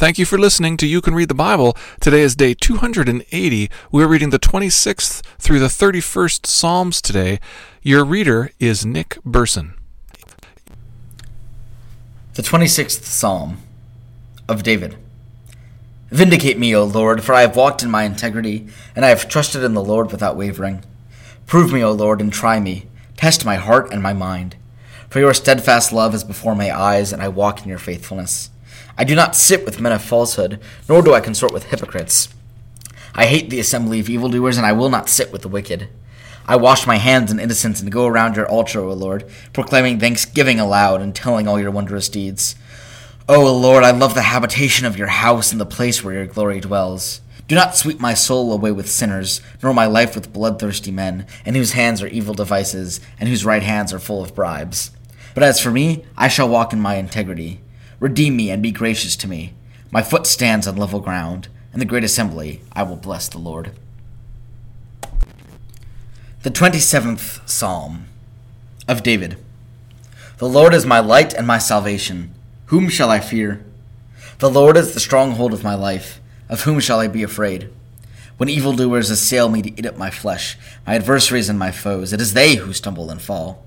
Thank you for listening to You Can Read the Bible. Today is day 280. We're reading the 26th through the 31st Psalms today. Your reader is Nick Burson. The 26th Psalm of David. Vindicate me, O Lord, for I have walked in my integrity, and I have trusted in the Lord without wavering. Prove me, O Lord, and try me. Test my heart and my mind. For your steadfast love is before my eyes, and I walk in your faithfulness. I do not sit with men of falsehood, nor do I consort with hypocrites. I hate the assembly of evildoers, and I will not sit with the wicked. I wash my hands in innocence and go around your altar, O Lord, proclaiming thanksgiving aloud and telling all your wondrous deeds. O Lord, I love the habitation of your house and the place where your glory dwells. Do not sweep my soul away with sinners, nor my life with bloodthirsty men, in whose hands are evil devices, and whose right hands are full of bribes. But as for me, I shall walk in my integrity. Redeem me and be gracious to me. My foot stands on level ground. In the great assembly, I will bless the Lord. The 27th Psalm of David. The Lord is my light and my salvation. Whom shall I fear? The Lord is the stronghold of my life. Of whom shall I be afraid? When evildoers assail me to eat up my flesh, my adversaries and my foes, it is they who stumble and fall.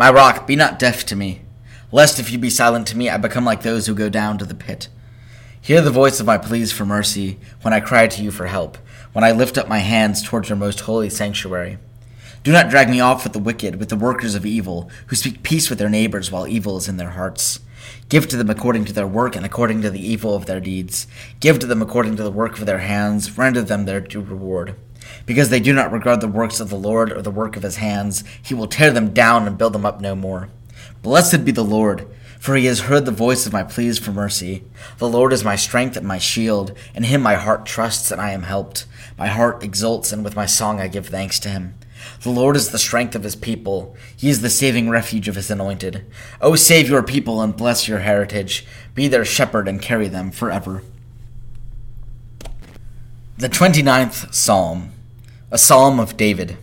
My rock, be not deaf to me, lest if you be silent to me, I become like those who go down to the pit. Hear the voice of my pleas for mercy when I cry to you for help, when I lift up my hands towards your most holy sanctuary. Do not drag me off with the wicked, with the workers of evil, who speak peace with their neighbors while evil is in their hearts. Give to them according to their work and according to the evil of their deeds. Give to them according to the work of their hands. Render them their due reward. Because they do not regard the works of the Lord or the work of his hands, he will tear them down and build them up no more. Blessed be the Lord, for he has heard the voice of my pleas for mercy. The Lord is my strength and my shield, in him my heart trusts and I am helped. My heart exults, and with my song I give thanks to him. The Lord is the strength of his people. He is the saving refuge of his anointed. O save your people and bless your heritage. Be their shepherd and carry them forever. The 29th Psalm, a psalm of David.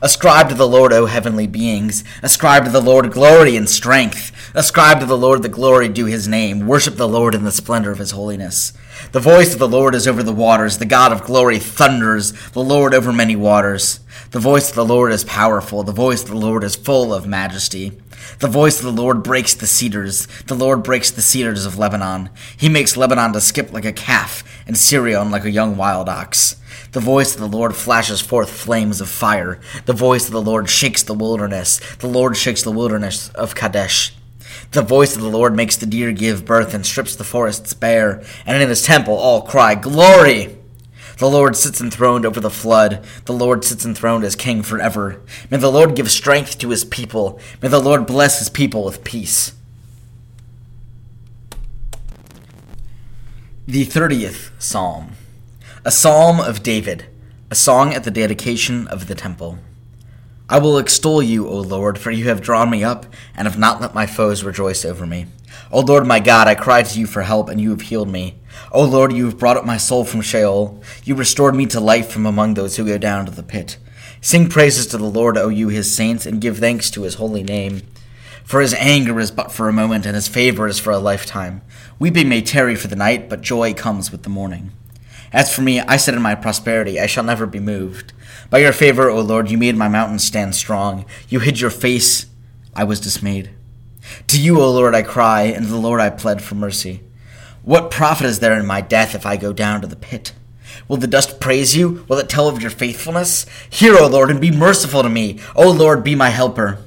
Ascribe to the Lord, O heavenly beings. Ascribe to the Lord glory and strength. Ascribe to the Lord the glory due his name. Worship the Lord in the splendor of his holiness. The voice of the Lord is over the waters. The God of glory thunders. The Lord over many waters. The voice of the Lord is powerful. The voice of the Lord is full of majesty. The voice of the Lord breaks the cedars. The Lord breaks the cedars of Lebanon. He makes Lebanon to skip like a calf, and Sirion like a young wild ox. The voice of the Lord flashes forth flames of fire. The voice of the Lord shakes the wilderness. The Lord shakes the wilderness of Kadesh. The voice of the Lord makes the deer give birth and strips the forests bare. And in his temple all cry, Glory! The Lord sits enthroned over the flood. The Lord sits enthroned as king forever. May the Lord give strength to his people. May the Lord bless his people with peace. The 30th Psalm. A Psalm of David. A song at the dedication of the temple. I will extol you, O Lord, for you have drawn me up and have not let my foes rejoice over me. O Lord my God, I cried to you for help, and you have healed me. O Lord, you have brought up my soul from Sheol. You restored me to life from among those who go down to the pit. Sing praises to the Lord, O you his saints, and give thanks to his holy name. For his anger is but for a moment, and his favor is for a lifetime. Weeping may tarry for the night, but joy comes with the morning. As for me, I said in my prosperity, I shall never be moved. By your favor, O Lord, you made my mountains stand strong. You hid your face, I was dismayed. To you, O Lord, I cry, and to the Lord I pled for mercy. What profit is there in my death if I go down to the pit? Will the dust praise you? Will it tell of your faithfulness? Hear, O Lord, and be merciful to me. O Lord, be my helper.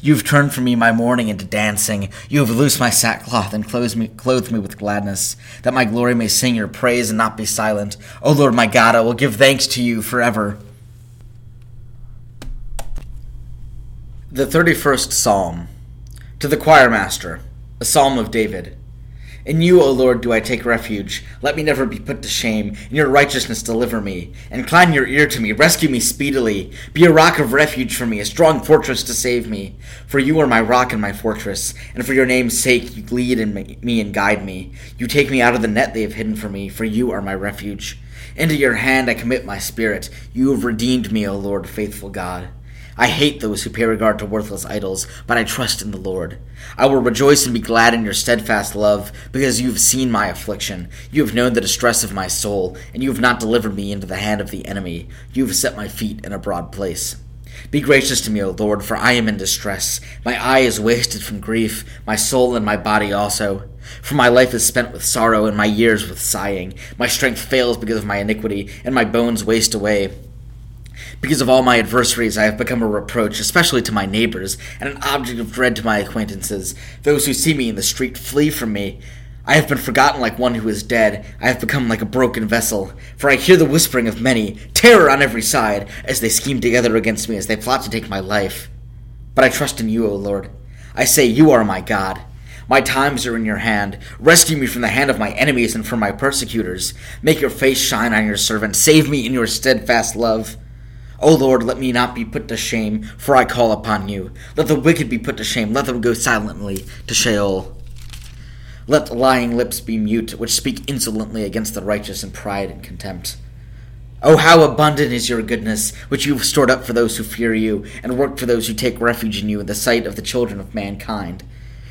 You have turned from me my mourning into dancing. You have loosed my sackcloth and clothed me, clothed me with gladness, that my glory may sing your praise and not be silent. O Lord my God, I will give thanks to you forever. The 31st Psalm. To the choir master, a psalm of David. In you, O Lord, do I take refuge. Let me never be put to shame. In your righteousness, deliver me. Incline your ear to me. Rescue me speedily. Be a rock of refuge for me, a strong fortress to save me. For you are my rock and my fortress, and for your name's sake, you lead in me and guide me. You take me out of the net they have hidden for me, for you are my refuge. Into your hand I commit my spirit. You have redeemed me, O Lord, faithful God. I hate those who pay regard to worthless idols, but I trust in the Lord. I will rejoice and be glad in your steadfast love, because you have seen my affliction. You have known the distress of my soul, and you have not delivered me into the hand of the enemy. You have set my feet in a broad place. Be gracious to me, O Lord, for I am in distress. My eye is wasted from grief, my soul and my body also. For my life is spent with sorrow, and my years with sighing. My strength fails because of my iniquity, and my bones waste away. Because of all my adversaries, I have become a reproach, especially to my neighbors, and an object of dread to my acquaintances. Those who see me in the street flee from me. I have been forgotten like one who is dead. I have become like a broken vessel. For I hear the whispering of many, terror on every side, as they scheme together against me, as they plot to take my life. But I trust in you, O Lord. I say, You are my God. My times are in your hand. Rescue me from the hand of my enemies and from my persecutors. Make your face shine on your servant. Save me in your steadfast love. O Lord, let me not be put to shame, for I call upon you. Let the wicked be put to shame, let them go silently to Sheol. Let lying lips be mute, which speak insolently against the righteous in pride and contempt. Oh, how abundant is your goodness, which you have stored up for those who fear you, and worked for those who take refuge in you in the sight of the children of mankind.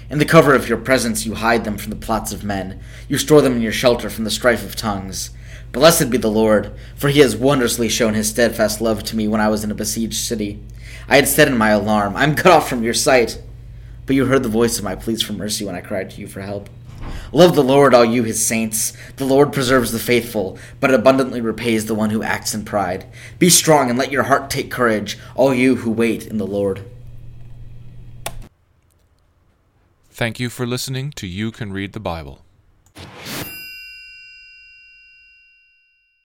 In the cover of your presence you hide them from the plots of men. You store them in your shelter from the strife of tongues. Blessed be the Lord, for he has wondrously shown his steadfast love to me when I was in a besieged city. I had said in my alarm, I am cut off from your sight. But you heard the voice of my pleas for mercy when I cried to you for help. Love the Lord, all you his saints. The Lord preserves the faithful, but abundantly repays the one who acts in pride. Be strong and let your heart take courage, all you who wait in the Lord. Thank you for listening to You Can Read the Bible.